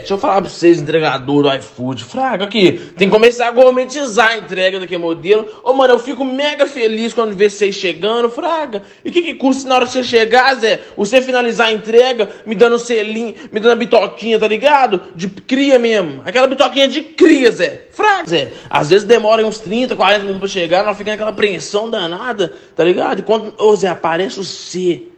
É, deixa eu falar pra vocês, entregador do iFood. Fraga, aqui, tem que começar a gourmetizar a entrega daquele modelo. Ô, mano, eu fico mega feliz quando vejo vocês chegando, Fraga. E o que, que custa na hora que você chegar, Zé? Você finalizar a entrega, me dando selinho, me dando a bitoquinha, tá ligado? De cria mesmo. Aquela bitoquinha de cria, Zé. Fraga, Zé. Às vezes demora uns 30, 40 minutos pra chegar, nós fica naquela apreensão danada, tá ligado? E quando, ô, Zé, aparece o C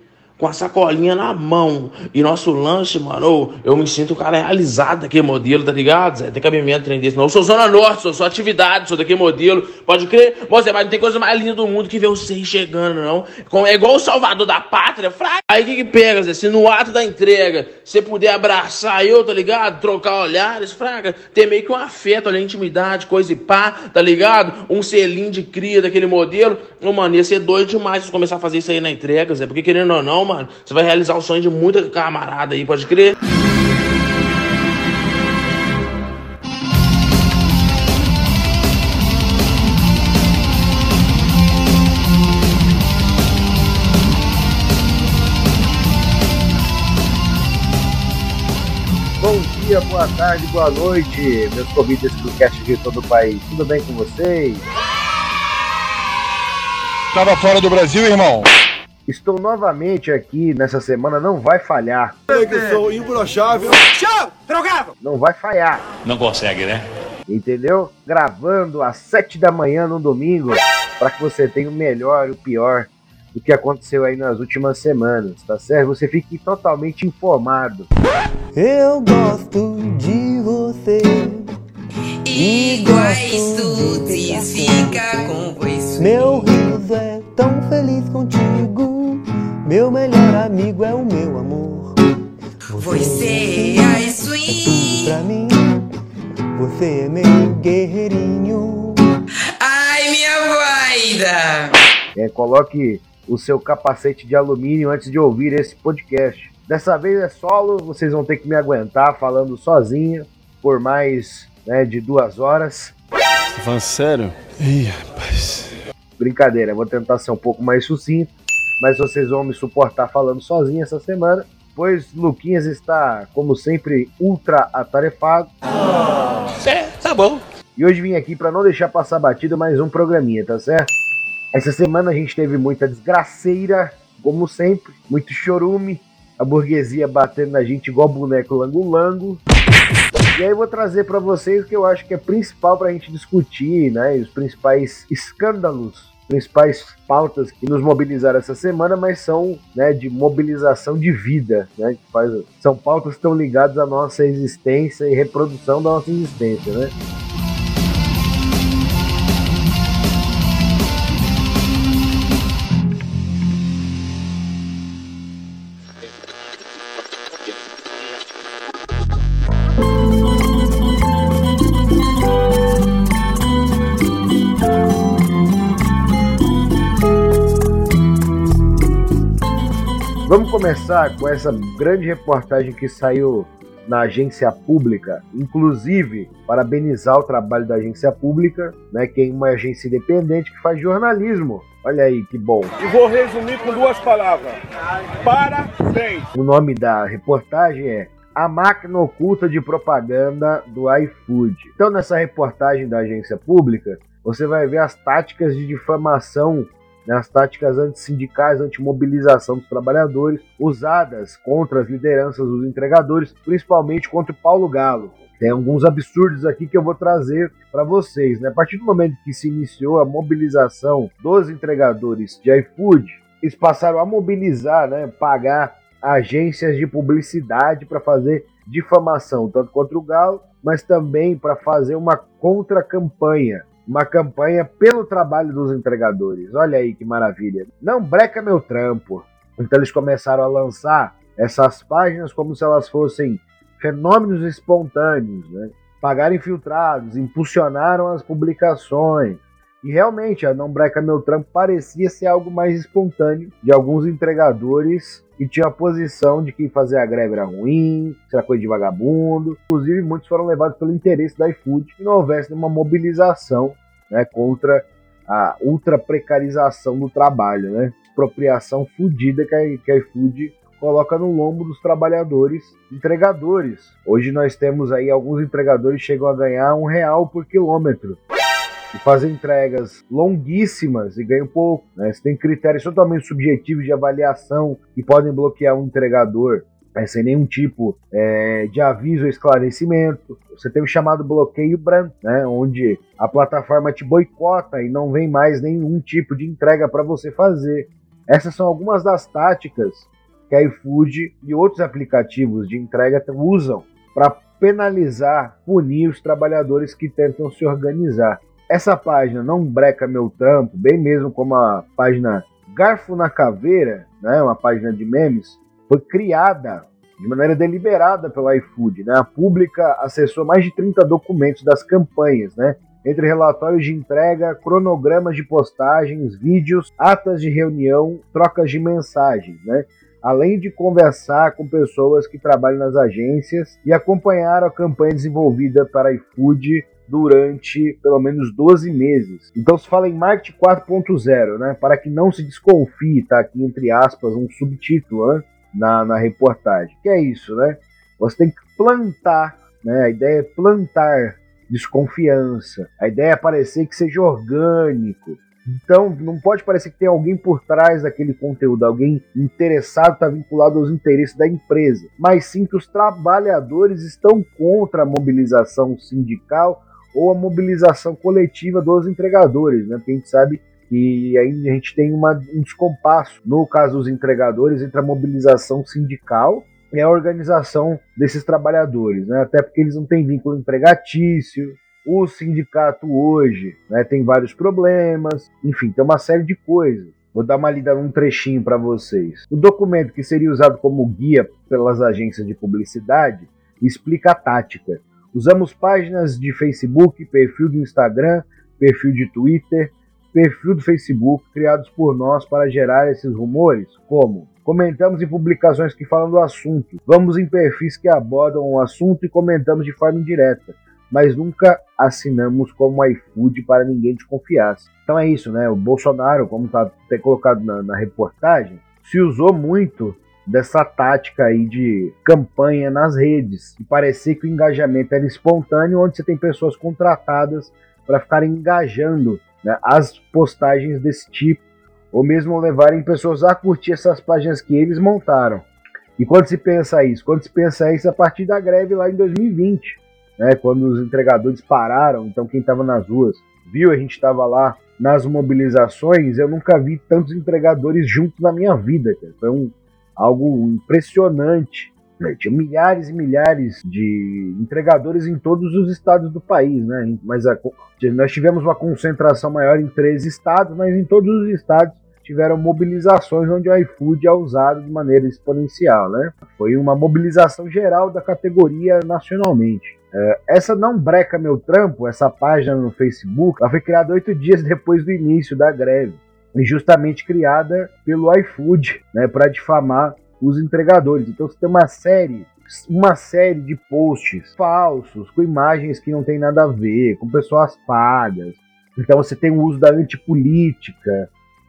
com a sacolinha na mão. E nosso lanche, mano, eu me sinto o cara realizado daquele modelo, tá ligado? Zé? Tem cabimento trem desse. Não, eu sou Zona Norte, sou, atividade, sou daquele modelo. Pode crer? Você, mas não tem coisa mais linda do mundo que ver vocês chegando, não. É igual o salvador da pátria, fraca. Aí o que que pega, Zé? Se no ato da entrega você puder abraçar eu, tá ligado? Trocar olhares, fraca. Ter meio que um afeto ali, intimidade, coisa e pá, tá ligado? Um selinho de cria daquele modelo. Ô, mano, ia ser doido demais se começar a fazer isso aí na entrega, Zé. Porque querendo ou não, mano, você vai realizar o sonho de muita camarada aí, pode crer? Bom dia, boa tarde, boa noite, meus convidados do cast de todo o país. Tudo bem com vocês? Tava fora do Brasil, irmão? Estou novamente aqui nessa semana, não vai falhar. Eu que sou imbrochável. Não vai falhar, Não consegue, né? entendeu? Gravando às 7 da manhã no domingo, para que você tenha o melhor e o pior do que aconteceu aí nas últimas semanas, tá certo? Você fique totalmente informado. Eu gosto de você. Iguais tudes fica com você. Meu riso é tão feliz contigo. Meu melhor amigo é o meu amor. Você é tudo swing. pra mim. Você é meu guerreirinho. Ai, minha vaida. É, coloque o seu capacete de alumínio antes de ouvir esse podcast. Dessa vez é solo, vocês vão ter que me aguentar falando sozinho por mais né, de duas horas. Tá falando sério? Ih, rapaz. Brincadeira, vou tentar ser um pouco mais sucinto, mas vocês vão me suportar falando sozinho essa semana, pois Luquinhas está, como sempre, ultra atarefado. É, tá bom. E hoje vim aqui para não deixar passar batido mais um programinha, tá certo? Essa semana a gente teve muita desgraceira, como sempre, muito chorume, a burguesia batendo na gente igual boneco lango-lango. E aí eu vou trazer para vocês o que eu acho que é principal para a gente discutir, né? Os principais escândalos, principais pautas que nos mobilizaram essa semana, mas são né, de mobilização de vida, né? que faz- são pautas que estão ligadas à nossa existência e reprodução da nossa existência, né? Vamos começar com essa grande reportagem que saiu na agência pública, inclusive parabenizar o trabalho da agência pública, né, que é uma agência independente que faz jornalismo. Olha aí que bom. E vou resumir com duas palavras. Parabéns. O nome da reportagem é A Máquina Oculta de Propaganda do iFood. Então, nessa reportagem da agência pública, você vai ver as táticas de difamação, né, as táticas antissindicais, antimobilização dos trabalhadores, usadas contra as lideranças dos entregadores, principalmente contra o Paulo Galo. Tem alguns absurdos aqui que eu vou trazer para vocês. Né? A partir do momento que se iniciou a mobilização dos entregadores de iFood, eles passaram a mobilizar, né, pagar agências de publicidade para fazer difamação, tanto contra o Galo, mas também para fazer uma contra-campanha. Uma campanha pelo trabalho dos entregadores. Olha aí que maravilha. Não breca meu trampo. Então eles começaram a lançar essas páginas como se elas fossem fenômenos espontâneos, né? Pagaram infiltrados, impulsionaram as publicações. E realmente, a Não Breca Meu Trampo parecia ser algo mais espontâneo de alguns entregadores que tinham a posição de que fazer a greve era ruim, que era coisa de vagabundo. Inclusive, muitos foram levados pelo interesse da iFood que não houvesse nenhuma mobilização né, contra a ultra precarização do trabalho, né? Expropriação fudida que a, que a iFood coloca no lombo dos trabalhadores entregadores. Hoje nós temos aí alguns entregadores que chegam a ganhar um real por quilômetro e fazem entregas longuíssimas e ganham pouco. Né? Você tem critérios totalmente subjetivos de avaliação que podem bloquear um entregador é, sem nenhum tipo é, de aviso ou esclarecimento. Você tem o chamado bloqueio branco, né, onde a plataforma te boicota e não vem mais nenhum tipo de entrega para você fazer. Essas são algumas das táticas que a iFood e outros aplicativos de entrega usam para penalizar, punir os trabalhadores que tentam se organizar. Essa página não breca meu trampo, bem mesmo como a página Garfo na Caveira, né, uma página de memes, foi criada de maneira deliberada pelo iFood. Né? A pública acessou mais de 30 documentos das campanhas, né? entre relatórios de entrega, cronogramas de postagens, vídeos, atas de reunião, trocas de mensagens, né? além de conversar com pessoas que trabalham nas agências e acompanhar a campanha desenvolvida para iFood durante pelo menos 12 meses. Então se fala em marketing 4.0, né? Para que não se desconfie, tá aqui entre aspas um subtítulo né? na, na reportagem. Que é isso, né? Você tem que plantar, né? A ideia é plantar desconfiança. A ideia é parecer que seja orgânico. Então, não pode parecer que tem alguém por trás daquele conteúdo, alguém interessado, está vinculado aos interesses da empresa, mas sim que os trabalhadores estão contra a mobilização sindical ou a mobilização coletiva dos entregadores, né? Porque a gente sabe que aí a gente tem uma, um descompasso, no caso dos entregadores, entre a mobilização sindical e a organização desses trabalhadores, né? até porque eles não têm vínculo empregatício. O sindicato hoje né, tem vários problemas, enfim, tem uma série de coisas. Vou dar uma lida num trechinho para vocês. O documento que seria usado como guia pelas agências de publicidade explica a tática. Usamos páginas de Facebook, perfil do Instagram, perfil de Twitter, perfil do Facebook criados por nós para gerar esses rumores? Como? Comentamos em publicações que falam do assunto. Vamos em perfis que abordam o assunto e comentamos de forma indireta. Mas nunca assinamos como iFood para ninguém desconfiasse. Então é isso, né? O Bolsonaro, como está até colocado na, na reportagem, se usou muito dessa tática aí de campanha nas redes e parecer que o engajamento era espontâneo, onde você tem pessoas contratadas para ficarem engajando né, as postagens desse tipo, ou mesmo levarem pessoas a curtir essas páginas que eles montaram. E quando se pensa isso? Quando se pensa isso a partir da greve lá em 2020, né, quando os entregadores pararam, então quem estava nas ruas viu, a gente estava lá nas mobilizações, eu nunca vi tantos entregadores juntos na minha vida. Cara. Foi um, algo impressionante né? Tinha milhares e milhares de entregadores em todos os estados do país, né? Mas a, nós tivemos uma concentração maior em três estados, mas em todos os estados tiveram mobilizações onde o iFood é usado de maneira exponencial, né? Foi uma mobilização geral da categoria nacionalmente. É, essa não breca meu trampo, essa página no Facebook, ela foi criada oito dias depois do início da greve justamente criada pelo iFood, né, para difamar os entregadores. Então você tem uma série uma série de posts falsos, com imagens que não tem nada a ver, com pessoas pagas. Então você tem o uso da antipolítica.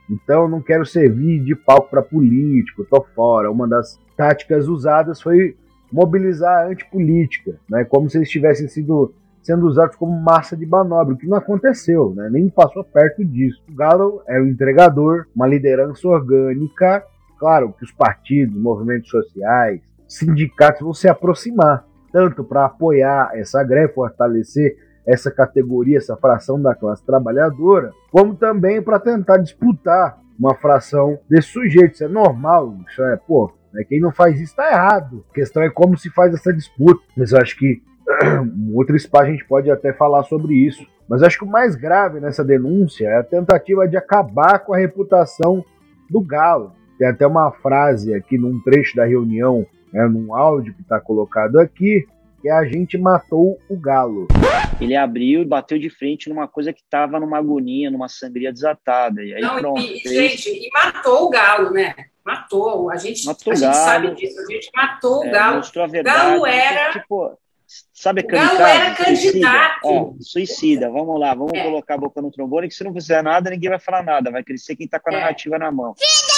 Então não quero servir de palco para político, tô fora. Uma das táticas usadas foi mobilizar a antipolítica, né? como se eles tivessem sido sendo usados como massa de manobra, o que não aconteceu, né? nem passou perto disso. O Galo é o entregador, uma liderança orgânica Claro que os partidos, movimentos sociais, sindicatos vão se aproximar, tanto para apoiar essa greve, fortalecer essa categoria, essa fração da classe trabalhadora, como também para tentar disputar uma fração desse sujeito. Isso é normal, isso é, pô, né, quem não faz isso está errado. A questão é como se faz essa disputa. Mas eu acho que outro espaço a gente pode até falar sobre isso. Mas acho que o mais grave nessa denúncia é a tentativa de acabar com a reputação do Galo. Tem até uma frase aqui num trecho da reunião, né, num áudio que está colocado aqui, que é a gente matou o galo. Ele abriu e bateu de frente numa coisa que estava numa agonia, numa sangria desatada. E aí Não, pronto. E, fez... Gente, e matou o galo, né? Matou. A gente, matou a gente sabe disso. A gente matou é, o galo. Verdade. Galo era. Tipo, sabe o galo era candidato. Suicida. suicida. Vamos lá, vamos é. colocar a boca no trombone, que se não fizer nada, ninguém vai falar nada. Vai crescer quem está com a é. narrativa na mão. Filha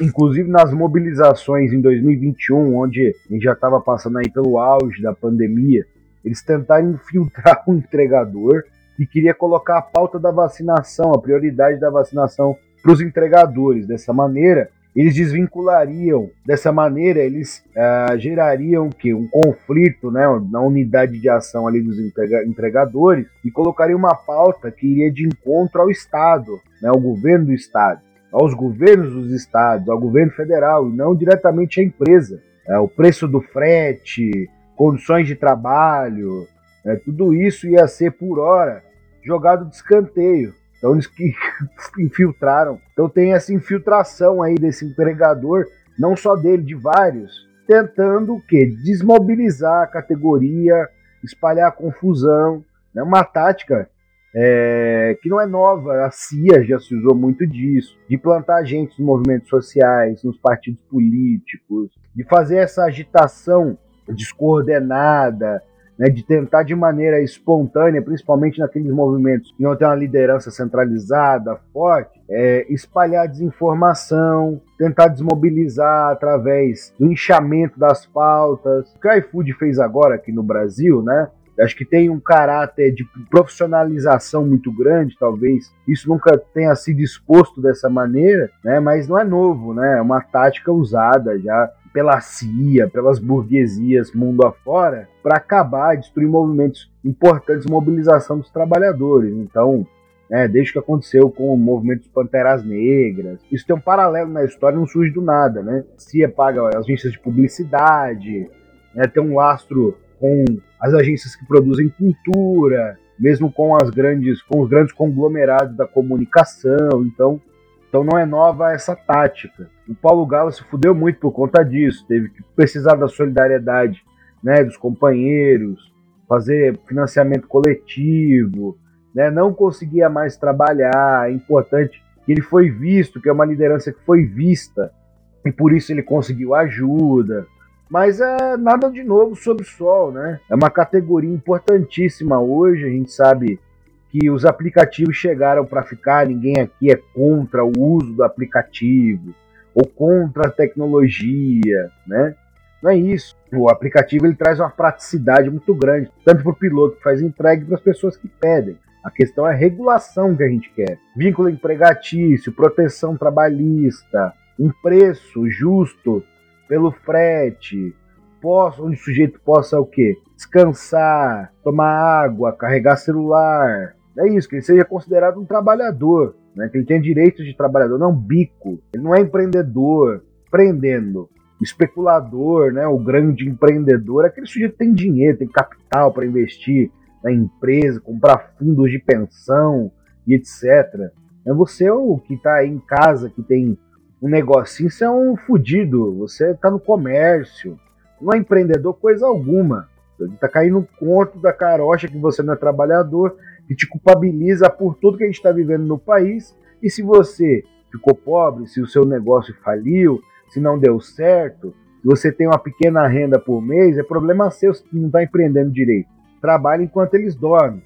inclusive nas mobilizações em 2021, onde a gente já estava passando aí pelo auge da pandemia, eles tentaram infiltrar o um entregador e queria colocar a pauta da vacinação, a prioridade da vacinação para os entregadores. Dessa maneira, eles desvinculariam, dessa maneira eles uh, gerariam que um conflito, né, na unidade de ação ali dos entregadores e colocariam uma pauta que iria de encontro ao Estado, né, ao governo do Estado, aos governos dos estados, ao governo federal e não diretamente à empresa. É, o preço do frete, condições de trabalho, é, tudo isso ia ser por hora jogado de escanteio. Então eles que infiltraram. Então tem essa infiltração aí desse entregador, não só dele, de vários, tentando o quê? Desmobilizar a categoria, espalhar confusão. Né? Uma tática é, que não é nova, a CIA já se usou muito disso, de plantar agentes nos movimentos sociais, nos partidos políticos, de fazer essa agitação descoordenada, né, de tentar de maneira espontânea, principalmente naqueles movimentos que não tem uma liderança centralizada, forte, é, espalhar desinformação, tentar desmobilizar através do inchamento das pautas. O que o iFood fez agora aqui no Brasil, né? Acho que tem um caráter de profissionalização muito grande, talvez isso nunca tenha sido exposto dessa maneira, né? Mas não é novo, né? É uma tática usada já pela CIA, pelas burguesias mundo afora, para acabar, destruir movimentos importantes mobilização dos trabalhadores. Então, né, desde que aconteceu com o movimento dos Panteras Negras, isso tem um paralelo na história, não surge do nada, né? CIA paga as agências de publicidade, né, tem um lastro com as agências que produzem cultura, mesmo com as grandes, com os grandes conglomerados da comunicação. Então, então não é nova essa tática. O Paulo Galo se fudeu muito por conta disso, teve que precisar da solidariedade né, dos companheiros, fazer financiamento coletivo, né, não conseguia mais trabalhar. É importante que ele foi visto, que é uma liderança que foi vista, e por isso ele conseguiu ajuda. Mas é nada de novo sob o sol, né? É uma categoria importantíssima hoje, a gente sabe que os aplicativos chegaram para ficar, ninguém aqui é contra o uso do aplicativo ou contra a tecnologia, né? Não é isso. O aplicativo ele traz uma praticidade muito grande, tanto para o piloto que faz entrega para as pessoas que pedem. A questão é a regulação que a gente quer. Vínculo empregatício, proteção trabalhista, um preço justo pelo frete, possa, onde o sujeito possa o quê? Descansar, tomar água, carregar celular, é isso, que ele seja considerado um trabalhador, né? que ele tenha direitos de trabalhador, não bico, ele não é empreendedor, empreendendo. O especulador, né, o grande empreendedor, é aquele sujeito que tem dinheiro, tem capital para investir na empresa, comprar fundos de pensão e etc. É você o que está em casa, que tem um negocinho, você é um fudido, você está no comércio, não é empreendedor coisa alguma. Está caindo no conto da carocha que você não é trabalhador que te culpabiliza por tudo que a gente está vivendo no país. E se você ficou pobre, se o seu negócio faliu, se não deu certo, se você tem uma pequena renda por mês, é problema seu se não está empreendendo direito. Trabalhe enquanto eles dormem.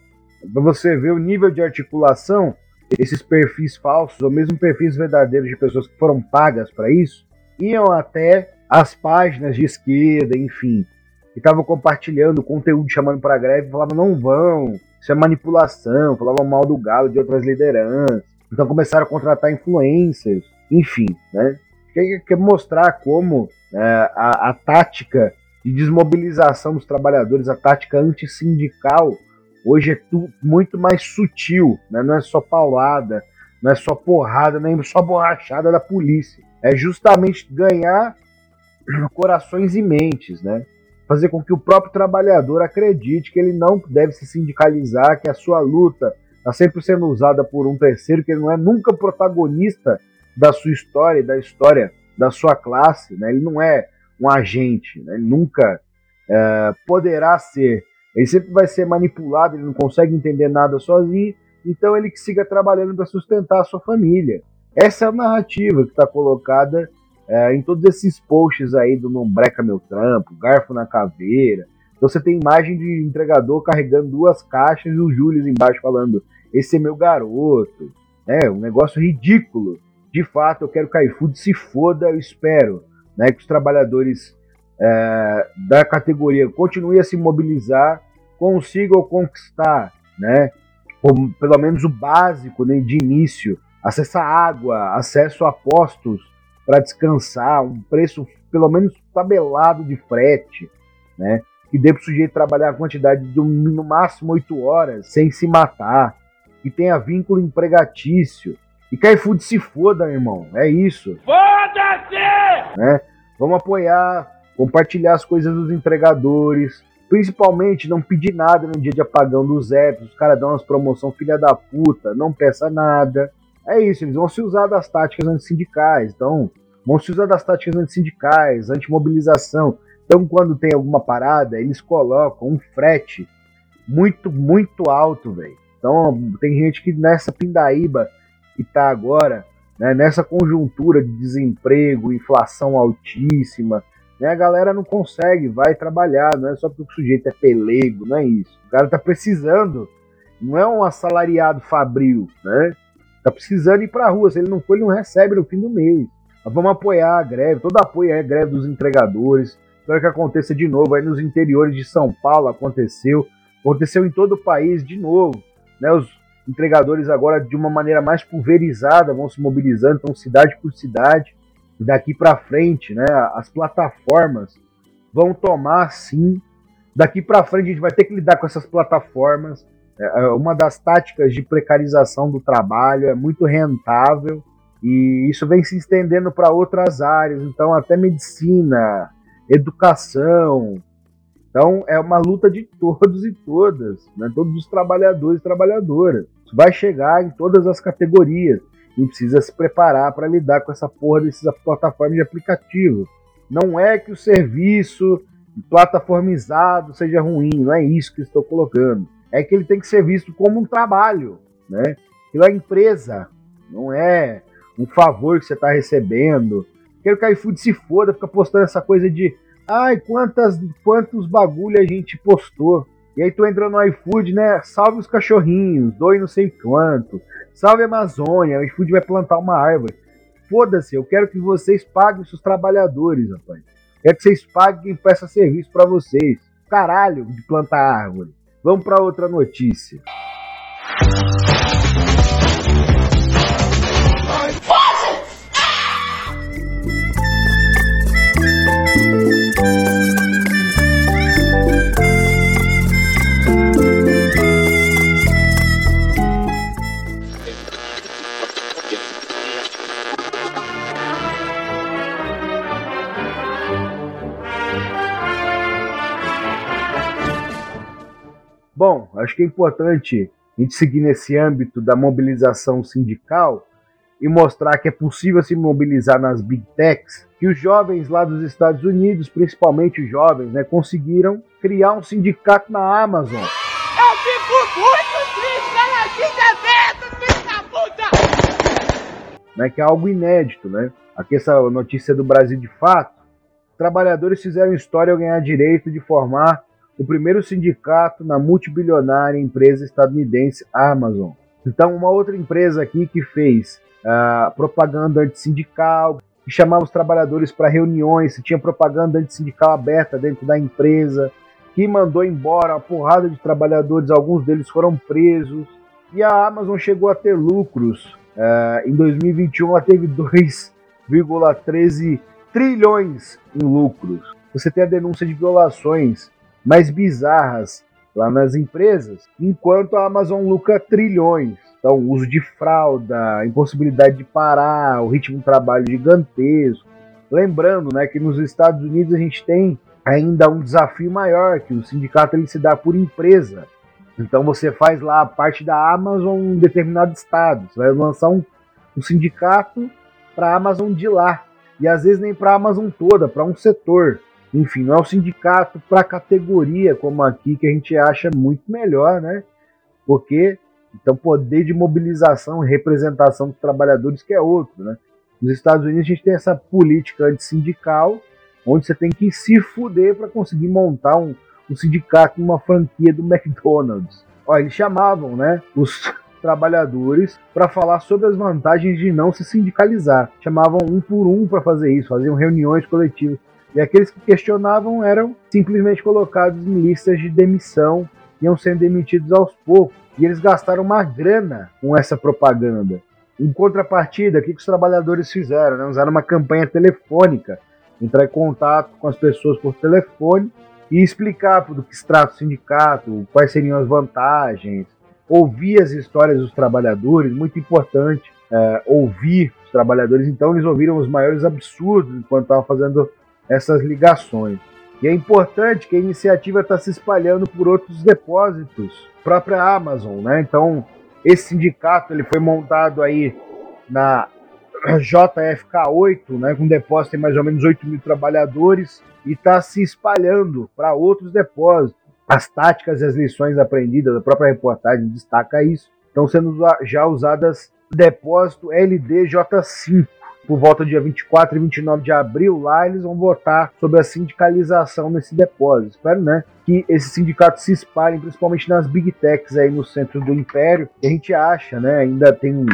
Para você ver o nível de articulação, esses perfis falsos, ou mesmo perfis verdadeiros de pessoas que foram pagas para isso, iam até as páginas de esquerda, enfim, que estavam compartilhando conteúdo chamando para greve, falavam não vão, isso é manipulação, falavam mal do Galo, de outras lideranças. Então começaram a contratar influencers, enfim, né? Quer, quer mostrar como é, a, a tática de desmobilização dos trabalhadores, a tática antissindical, hoje é tu, muito mais sutil, né? não é só paulada, não é só porrada, nem só borrachada da polícia. É justamente ganhar corações e mentes, né? Fazer com que o próprio trabalhador acredite que ele não deve se sindicalizar, que a sua luta está sempre sendo usada por um terceiro, que ele não é nunca protagonista da sua história e da história da sua classe, né? ele não é um agente, né? ele nunca é, poderá ser. Ele sempre vai ser manipulado, ele não consegue entender nada sozinho, então ele que siga trabalhando para sustentar a sua família. Essa é a narrativa que está colocada é, em todos esses posts aí do Não Breca Meu Trampo, Garfo na Caveira. Então você tem imagem de entregador carregando duas caixas e o Júlio embaixo falando: Esse é meu garoto. É um negócio ridículo. De fato, eu quero que a iFood se foda, eu espero né, que os trabalhadores é, da categoria continuem a se mobilizar, consigam conquistar, né, pelo menos o básico né, de início, acesso à água, acesso a postos para descansar, um preço pelo menos tabelado de frete, né, que dê para o sujeito trabalhar a quantidade de no máximo oito horas sem se matar, que tenha vínculo empregatício. E que a iFood se foda, irmão. É isso. Foda-se! Né? Vamos apoiar, compartilhar as coisas dos entregadores. Principalmente não pedir nada no dia de apagão dos apps. Os caras dão umas promoção filha da puta, não peça nada. É isso, eles vão se usar das táticas antissindicais. Então, vão se usar das táticas antissindicais, antimobilização. Então, quando tem alguma parada, eles colocam um frete muito, muito alto, velho. Então, tem gente que nessa pindaíba que tá agora, né, nessa conjuntura de desemprego, inflação altíssima, né, a galera não consegue, vai trabalhar, não é só porque o sujeito é pelego, não é isso. O cara tá precisando, não é um assalariado fabril, né? Tá precisando ir pra rua, se ele não for, ele não recebe no fim do mês. Vamos apoiar a greve, todo apoio é greve dos entregadores. Espero que aconteça de novo aí nos interiores de São Paulo, aconteceu. Aconteceu em todo o país de novo. Né, os entregadores agora de uma maneira mais pulverizada vão se mobilizando, então cidade por cidade. Daqui para frente, né, as plataformas vão tomar sim. Daqui para frente a gente vai ter que lidar com essas plataformas. É, é uma das táticas de precarização do trabalho é muito rentável e isso vem se estendendo para outras áreas, então até medicina, educação, então é uma luta de todos e todas, né? todos os trabalhadores e trabalhadoras. Isso vai chegar em todas as categorias e precisa se preparar para lidar com essa porra dessas plataformas de aplicativo. Não é que o serviço plataformizado seja ruim, não é isso que estou colocando. É que ele tem que ser visto como um trabalho, né? Aquilo é empresa, não é um favor que você está recebendo. Quero que a iFood se foda, fica postando essa coisa de Ai, quantas, quantos bagulho a gente postou. E aí tu entra no iFood, né? Salve os cachorrinhos, doe não sei quanto. Salve a Amazônia, o iFood vai plantar uma árvore. Foda-se, eu quero que vocês paguem seus trabalhadores, rapaz. Quero que vocês paguem quem peça serviço para vocês. Caralho de plantar árvore. Vamos para outra notícia. Bom, acho que é importante a gente seguir nesse âmbito da mobilização sindical e mostrar que é possível se mobilizar nas big techs, que os jovens lá dos Estados Unidos, principalmente os jovens, né, conseguiram criar um sindicato na Amazon. Eu fico muito triste, filha da puta! Né, que é algo inédito, né? Aqui essa notícia do Brasil de fato. Trabalhadores fizeram história ao ganhar direito de formar o primeiro sindicato na multibilionária empresa estadunidense Amazon. Então, uma outra empresa aqui que fez uh, propaganda antissindical, que chamava os trabalhadores para reuniões, se tinha propaganda antissindical aberta dentro da empresa, que mandou embora uma porrada de trabalhadores, alguns deles foram presos. E a Amazon chegou a ter lucros. Uh, em 2021, ela teve 2,13 trilhões em lucros. Você tem a denúncia de violações mais bizarras lá nas empresas, enquanto a Amazon lucra trilhões. Então, uso de fralda, impossibilidade de parar, o ritmo de trabalho gigantesco. Lembrando né, que nos Estados Unidos a gente tem ainda um desafio maior, que o sindicato ele se dá por empresa. Então você faz lá parte da Amazon em determinado estado. Você vai lançar um, um sindicato para a Amazon de lá. E às vezes nem para a Amazon toda, para um setor. Enfim, não é o sindicato para categoria como aqui que a gente acha muito melhor, né? Porque então poder de mobilização e representação dos trabalhadores que é outro, né? Nos Estados Unidos a gente tem essa política antissindical, onde você tem que se fuder para conseguir montar um, um sindicato numa franquia do McDonald's. Ó, eles chamavam, né, os, trabalhadores para falar sobre as vantagens de não se sindicalizar. Chamavam um por um para fazer isso, faziam reuniões coletivas. E aqueles que questionavam eram simplesmente colocados em listas de demissão, iam sendo demitidos aos poucos. E eles gastaram uma grana com essa propaganda. Em contrapartida, o que, os trabalhadores fizeram? Né? Usaram uma campanha telefônica, entrar em contato com as pessoas por telefone e explicar do que se trata o sindicato, quais seriam as vantagens, ouvir as histórias dos trabalhadores, muito importante é, ouvir os trabalhadores. Então eles ouviram os maiores absurdos enquanto estavam fazendo essas ligações. E é importante que a iniciativa está se espalhando por outros depósitos, própria Amazon, né? Então esse sindicato ele foi montado aí na JFK8, né, com depósito em mais ou menos 8 mil trabalhadores e está se espalhando para outros depósitos. As táticas e as lições aprendidas, a própria reportagem destaca isso, estão sendo já usadas depósito LDJ5. Por volta do dia 24 e 29 de abril, lá eles vão votar sobre a sindicalização nesse depósito. Espero, né, que esses sindicatos se espalhem, principalmente nas big techs aí no centro do império. E a gente acha, né, ainda tem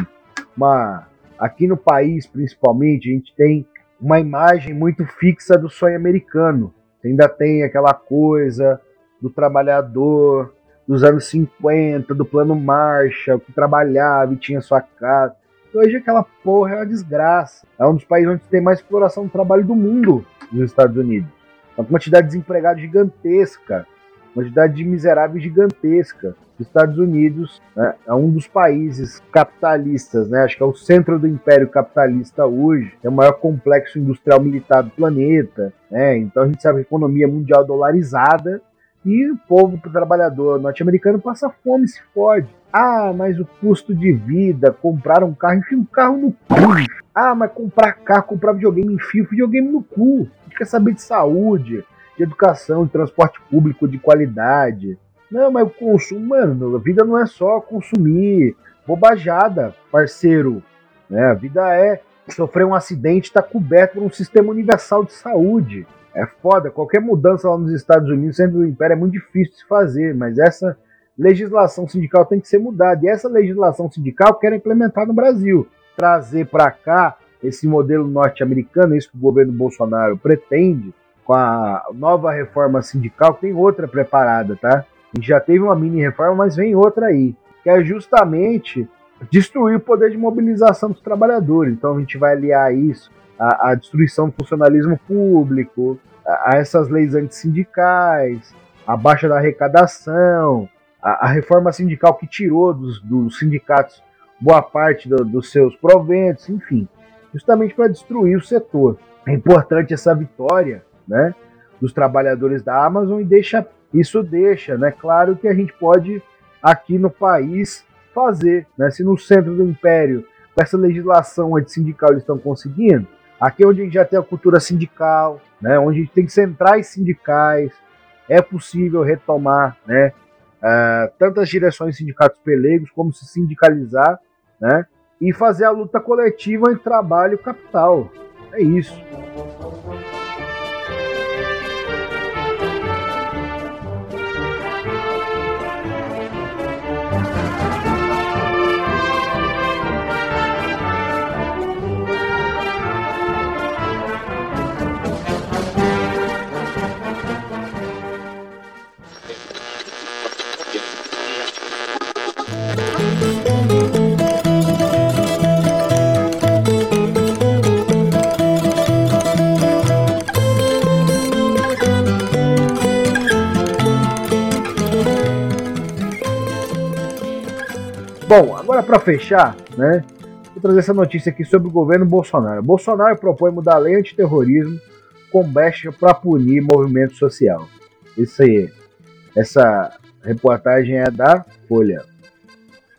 uma aqui no país, principalmente, a gente tem uma imagem muito fixa do sonho americano. Ainda tem aquela coisa do trabalhador dos anos 50, do plano Marshall, que trabalhava e tinha sua casa. Hoje aquela porra é uma desgraça. É um dos países onde tem mais exploração do trabalho do mundo, nos Estados Unidos. Uma quantidade de desempregados gigantesca, uma quantidade de miseráveis gigantesca. Os Estados Unidos né, é um dos países capitalistas, né, acho que é o centro do império capitalista hoje, é o maior complexo industrial militar do planeta. Né, então a gente sabe que a economia mundial dolarizada e o povo trabalhador norte-americano passa fome, se fode. Ah, mas o custo de vida, comprar um carro, enfia um carro no cu. Ah, mas comprar carro, comprar videogame, enfia o videogame no cu. Gente quer saber de saúde, de educação, de transporte público de qualidade. Não, mas o consumo, mano, a vida não é só consumir bobajada, parceiro. Né? A vida é sofrer um acidente, estar tá coberto por um sistema universal de saúde. É foda, qualquer mudança lá nos Estados Unidos, sempre do Império, é muito difícil de se fazer, mas essa legislação sindical tem que ser mudada. E essa legislação sindical quer implementar no Brasil. Trazer para cá esse modelo norte-americano, isso que o governo Bolsonaro pretende, com a nova reforma sindical, tem outra preparada, tá? A gente já teve uma mini reforma, mas vem outra aí, que é justamente destruir o poder de mobilização dos trabalhadores. Então a gente vai aliar isso à, à destruição do funcionalismo público, a, a essas leis antissindicais, a baixa da arrecadação, a, a reforma sindical que tirou dos, dos sindicatos boa parte do, dos seus proventos, enfim, justamente para destruir o setor. É importante essa vitória né, dos trabalhadores da Amazon e deixa isso deixa, né, claro que a gente pode aqui no país fazer, né, se no centro do império com essa legislação antissindical eles estão conseguindo, aqui é onde a gente já tem a cultura sindical, né, onde a gente tem centrais sindicais, é possível retomar, né, uh, tantas direções sindicatos pelegos como se sindicalizar, né, e fazer a luta coletiva em trabalho capital. É isso. Agora para fechar, né? Vou trazer essa notícia aqui sobre o governo Bolsonaro. Bolsonaro propõe mudar a lei antiterrorismo com brecha para punir movimento social. Isso aí. Essa reportagem é da Folha.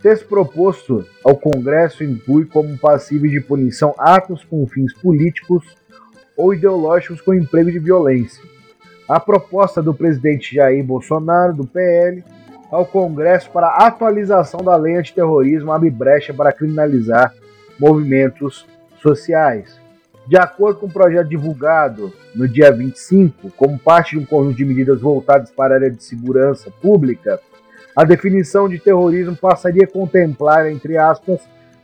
Texto proposto ao Congresso inclui como passível de punição atos com fins políticos ou ideológicos com emprego de violência. A proposta do presidente Jair Bolsonaro, do PL, ao Congresso para atualização da lei antiterrorismo abre brecha para criminalizar movimentos sociais. De acordo com o projeto divulgado no dia 25, como parte de um conjunto de medidas voltadas para a área de segurança pública, A definição de terrorismo passaria a contemplar, entre aspas,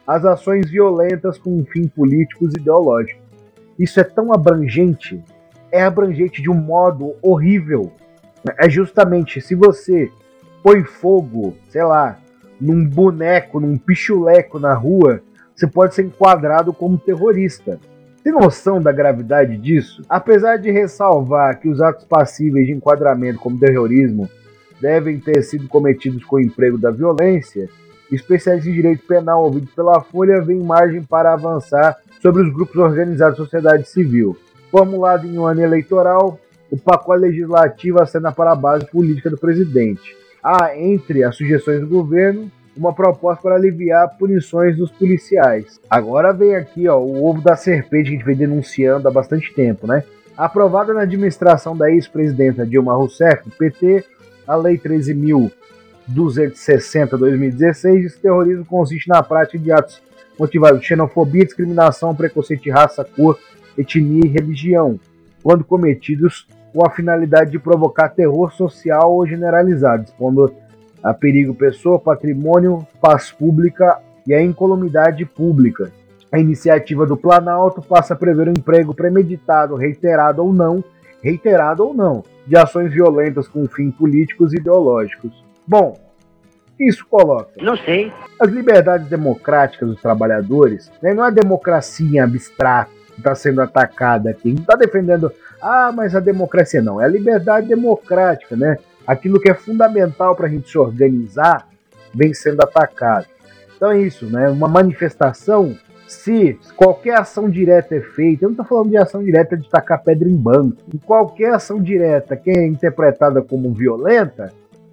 as ações violentas com um fim políticos e ideológicos. Isso é tão abrangente, é abrangente de um modo horrível. É justamente se você põe fogo, sei lá, num boneco, num pichuleco na rua, você pode ser enquadrado como terrorista. Tem noção da gravidade disso? Apesar de ressalvar que os atos passíveis de enquadramento como terrorismo devem ter sido cometidos com o emprego da violência, especialistas em direito penal ouvidos pela Folha veem margem para avançar sobre os grupos organizados da sociedade civil. Formulado em um ano eleitoral, o pacote legislativo acena para a base política do presidente. Há, entre as sugestões do governo, uma proposta para aliviar punições dos policiais. Agora vem aqui ó, o ovo da serpente que a gente vem denunciando há bastante tempo, né? Aprovada na administração da ex-presidenta Dilma Rousseff, PT, a Lei 13.260-2016 diz que terrorismo consiste na prática de atos motivados por xenofobia, discriminação, preconceito de raça, cor, etnia e religião, quando cometidos com a finalidade de provocar terror social ou generalizado, expondo a perigo pessoa, patrimônio, paz pública e a incolumidade pública. A iniciativa do Planalto passa a prever o um emprego premeditado, reiterado ou não, reiterado ou não, de ações violentas com fins políticos e ideológicos. Bom, isso coloca? Não sei. As liberdades democráticas dos trabalhadores, né, não é democracia abstrata que está sendo atacada aqui. Não está defendendo, ah, mas a democracia não. É a liberdade democrática, né? Aquilo que é fundamental para a gente se organizar vem sendo atacado. Então é isso, né? Uma manifestação se qualquer ação direta é feita, eu não estou falando de ação direta de tacar pedra em banco, em qualquer ação direta que é interpretada como violenta,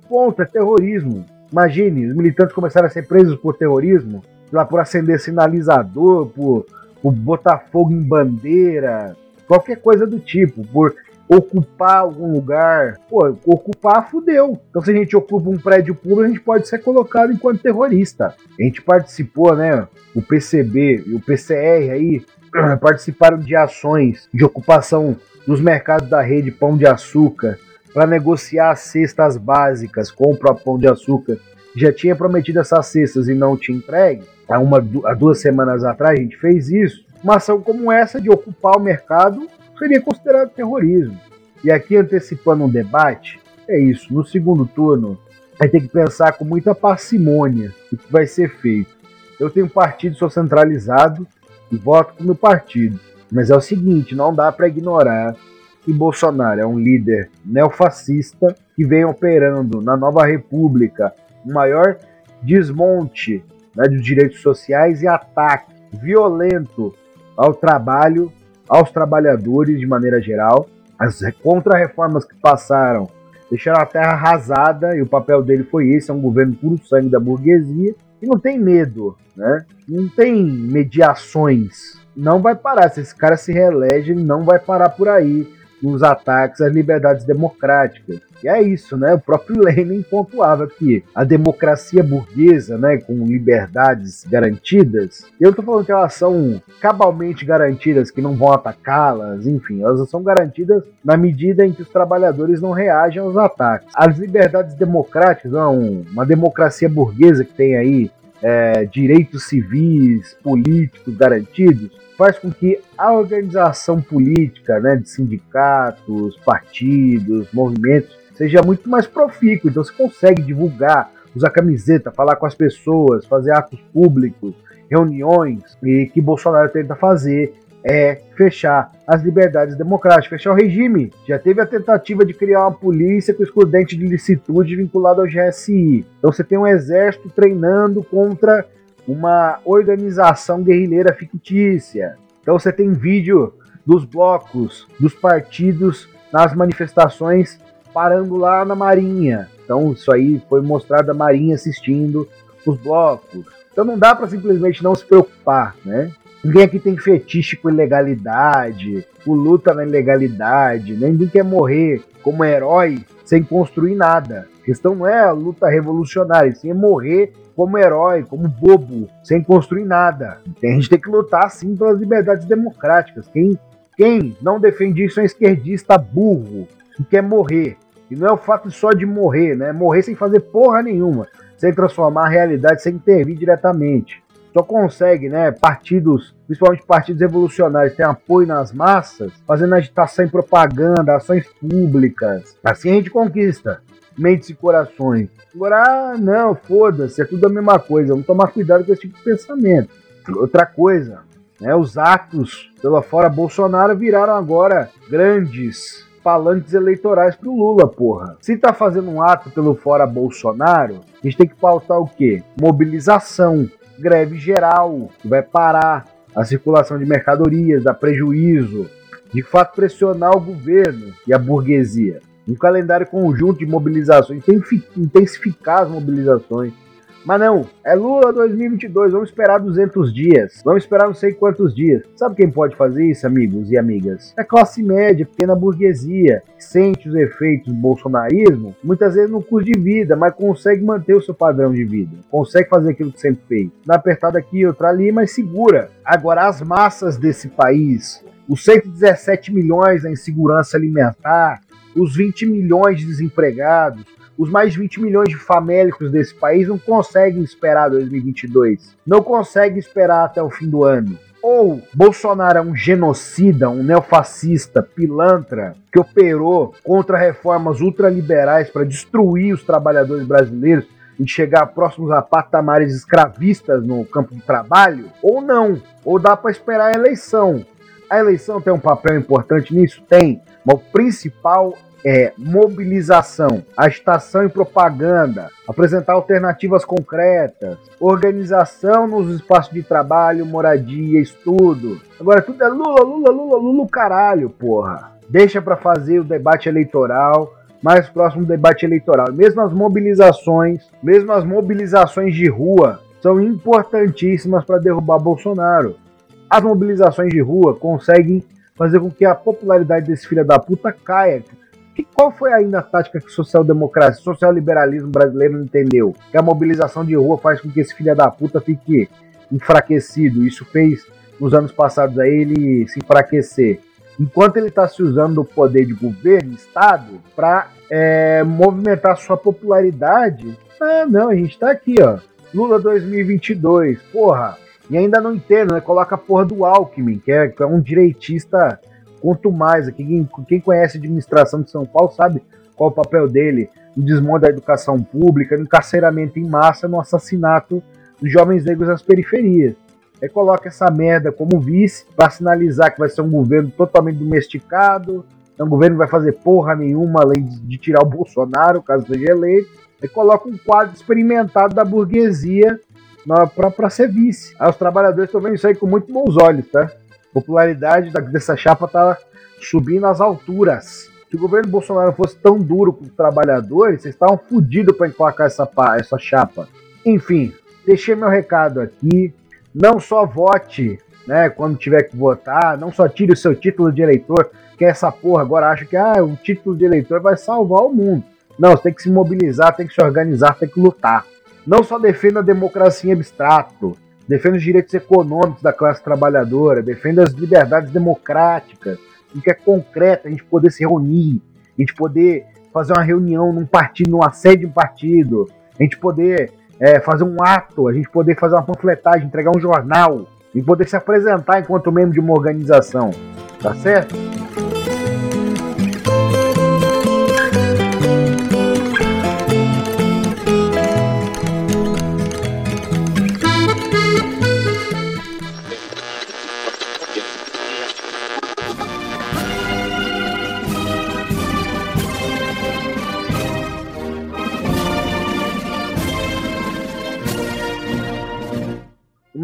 ponto, é terrorismo. Imagine, os militantes começaram a ser presos por terrorismo, lá por acender sinalizador, por, por botar fogo em bandeira, qualquer coisa do tipo, por ocupar algum lugar. Pô, ocupar fudeu. Então, se a gente ocupa um prédio público, a gente pode ser colocado enquanto terrorista. A gente participou, né? O PCB e o PCR aí participaram de ações de ocupação dos mercados da rede Pão de Açúcar para negociar cestas básicas com o próprio Pão de Açúcar. Já tinha prometido essas cestas e não tinha entregue. Há, uma, há duas semanas atrás a gente fez isso. Uma ação como essa de ocupar o mercado seria considerado terrorismo. E aqui antecipando um debate, é isso. No segundo turno, vai ter que pensar com muita parcimônia o que vai ser feito. Eu tenho um partido, sou centralizado e voto com meu partido. Mas é o seguinte, não dá para ignorar que Bolsonaro é um líder neofascista que vem operando na nova república o maior desmonte né, dos direitos sociais e ataque violento ao trabalho aos trabalhadores de maneira geral. As contra-reformas que passaram deixaram a terra arrasada e o papel dele foi esse: é um governo puro sangue da burguesia e não tem medo, né? Não tem mediações. Não vai parar. Se esse cara se reelege, ele não vai parar por aí nos ataques às liberdades democráticas. E é isso, né? O próprio Lenin pontuava que a democracia burguesa, né, com liberdades garantidas, eu estou falando que elas são cabalmente garantidas, que não vão atacá-las, enfim, elas são garantidas na medida em que os trabalhadores não reagem aos ataques. As liberdades democráticas, não, uma democracia burguesa que tem aí é, direitos civis, políticos garantidos, faz com que a organização política, né, de sindicatos, partidos, movimentos, seja muito mais profícuo. Então você consegue divulgar, usar camiseta, falar com as pessoas, fazer atos públicos, reuniões, e que Bolsonaro tenta fazer é fechar as liberdades democráticas, fechar o regime. Já teve a tentativa de criar uma polícia com excludente de licitude vinculado ao GSI. Então você tem um exército treinando contra uma organização guerrilheira fictícia. Então você tem vídeo dos blocos, dos partidos nas manifestações parando lá na Marinha. Então isso aí foi mostrado a Marinha assistindo os blocos. Então não dá para simplesmente não se preocupar, né? Ninguém aqui tem fetiche com ilegalidade, com luta na ilegalidade, ninguém quer morrer como herói sem construir nada. Questão não é a luta revolucionária, sim é morrer como herói, como bobo, sem construir nada. A gente tem que lutar sim pelas liberdades democráticas. Quem, quem não defende isso é um esquerdista burro, que quer morrer. E não é o fato só de morrer, né? Morrer sem fazer porra nenhuma, sem transformar a realidade, sem intervir diretamente. Só consegue, né, partidos, principalmente partidos revolucionários, ter apoio nas massas, fazendo agitação e propaganda, ações públicas. Assim a gente conquista mentes e corações. Agora, ah, não, foda-se, é tudo a mesma coisa. Vamos tomar cuidado com esse tipo de pensamento. Outra coisa, né, os atos pela fora Bolsonaro viraram agora grandes falantes eleitorais pro Lula, porra. Se tá fazendo um ato pelo fora Bolsonaro, a gente tem que pautar o quê? Mobilização, greve geral, que vai parar a circulação de mercadorias, dar prejuízo, de fato pressionar o governo e a burguesia um calendário conjunto de mobilizações, intensificar as mobilizações. Mas não, é Lula 2022, vamos esperar 200 dias, vamos esperar não sei quantos dias. Sabe quem pode fazer isso, amigos e amigas? É a classe média, pequena burguesia, que sente os efeitos do bolsonarismo, muitas vezes no custo de vida, mas consegue manter o seu padrão de vida, consegue fazer aquilo que sempre fez. Dá apertada aqui, outra ali, mas segura. Agora, as massas desse país, os 117 milhões na insegurança alimentar, os 20 milhões de desempregados, os mais de 20 milhões de famélicos desse país não conseguem esperar 2022, não conseguem esperar até o fim do ano. Ou Bolsonaro é um genocida, um neofascista, pilantra, que operou contra reformas ultraliberais para destruir os trabalhadores brasileiros e chegar próximos a patamares escravistas no campo de trabalho, ou não, ou dá para esperar a eleição. A eleição tem um papel importante nisso? Tem, mas o principal é mobilização, agitação e propaganda, apresentar alternativas concretas, organização nos espaços de trabalho, moradia, estudo. Agora tudo é Lula, Lula, Lula, Lula, caralho, porra. Deixa para fazer o debate eleitoral mais próximo do debate eleitoral. Mesmo as mobilizações, mesmo as mobilizações de rua são importantíssimas para derrubar Bolsonaro. As mobilizações de rua conseguem fazer com que a popularidade desse filho da puta caia, que, qual foi ainda a tática que o social-democracia, social-liberalismo brasileiro entendeu? Que a mobilização de rua faz com que esse filho da puta fique enfraquecido. Isso fez nos anos passados a ele se enfraquecer. Enquanto ele está se usando do poder de governo, Estado, para é, movimentar sua popularidade, ah, não, a gente está aqui, ó. Lula 2022, porra. E ainda não entendo, né? Coloca a porra do Alckmin, que é, que é um direitista Quanto mais, quem, quem conhece a administração de São Paulo sabe qual o papel dele no desmonte da educação pública, no encarceramento em massa, no assassinato dos jovens negros nas periferias. Aí coloca essa merda como vice para sinalizar que vai ser um governo totalmente domesticado, é um governo que vai fazer porra nenhuma além de tirar o Bolsonaro, caso seja eleito. Aí coloca um quadro experimentado da burguesia para ser vice. Aí os trabalhadores estão vendo isso aí com muito bons olhos, tá? Popularidade dessa chapa está subindo às alturas. Se o governo Bolsonaro fosse tão duro com os trabalhadores, vocês estavam fodidos para emplacar essa, essa chapa. Enfim, deixei meu recado aqui. Não só vote né, quando tiver que votar, não só tire o seu título de eleitor, que é essa porra agora acha que ah, o título de eleitor vai salvar o mundo. Não, você tem que se mobilizar, tem que se organizar, tem que lutar. Não só defenda a democracia em abstrato, defende os direitos econômicos da classe trabalhadora, defende as liberdades democráticas, o que é concreto, a gente poder se reunir, a gente poder fazer uma reunião num partido, numa sede de um partido, a gente poder é, fazer um ato, a gente poder fazer uma panfletagem, entregar um jornal, e poder se apresentar enquanto membro de uma organização, tá certo?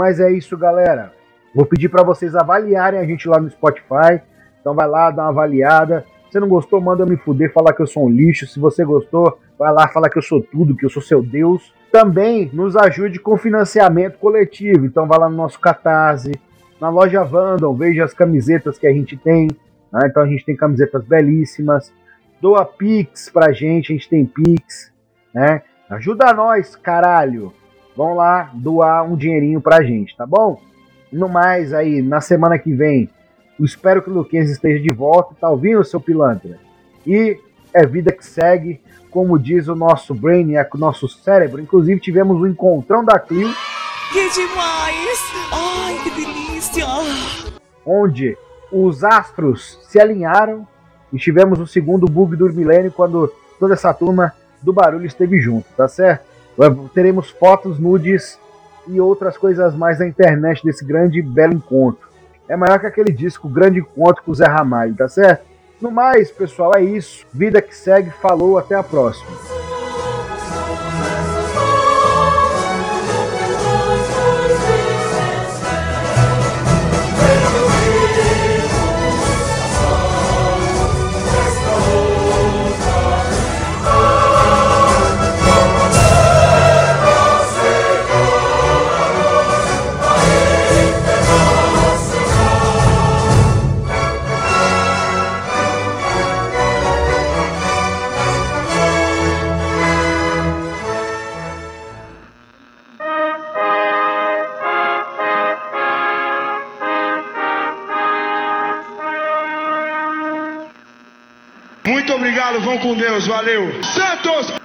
Mas é isso, galera. Vou pedir para vocês avaliarem a gente lá no Spotify. Então vai lá, dá uma avaliada. Se não gostou, manda me fuder, falar que eu sou um lixo. Se você gostou, vai lá falar que eu sou tudo, que eu sou seu Deus. Também nos ajude com financiamento coletivo. Então vai lá no nosso Catarse, na loja Vandal, veja as camisetas que a gente tem. Né? Então a gente tem camisetas belíssimas. Doa Pix pra gente, a gente tem Pix. Né? Ajuda nós, caralho vão lá doar um dinheirinho pra gente, tá bom? No mais, aí, na semana que vem, espero que o Luquinhas esteja de volta, tá ouvindo, seu pilantra? E é vida que segue, como diz o nosso Brainiac, o nosso cérebro. Inclusive tivemos o um encontrão da Clio. Que demais! Ai, que delícia! Onde os astros se alinharam e tivemos o segundo bug do milênio quando toda essa turma do barulho esteve junto, tá certo? Teremos fotos, nudes e outras coisas mais na internet desse grande e belo encontro. É maior que aquele disco Grande Encontro com o Zé Ramalho, tá certo? No mais, pessoal, é isso. Vida que segue, falou, até a próxima. Com Deus, valeu. Santos!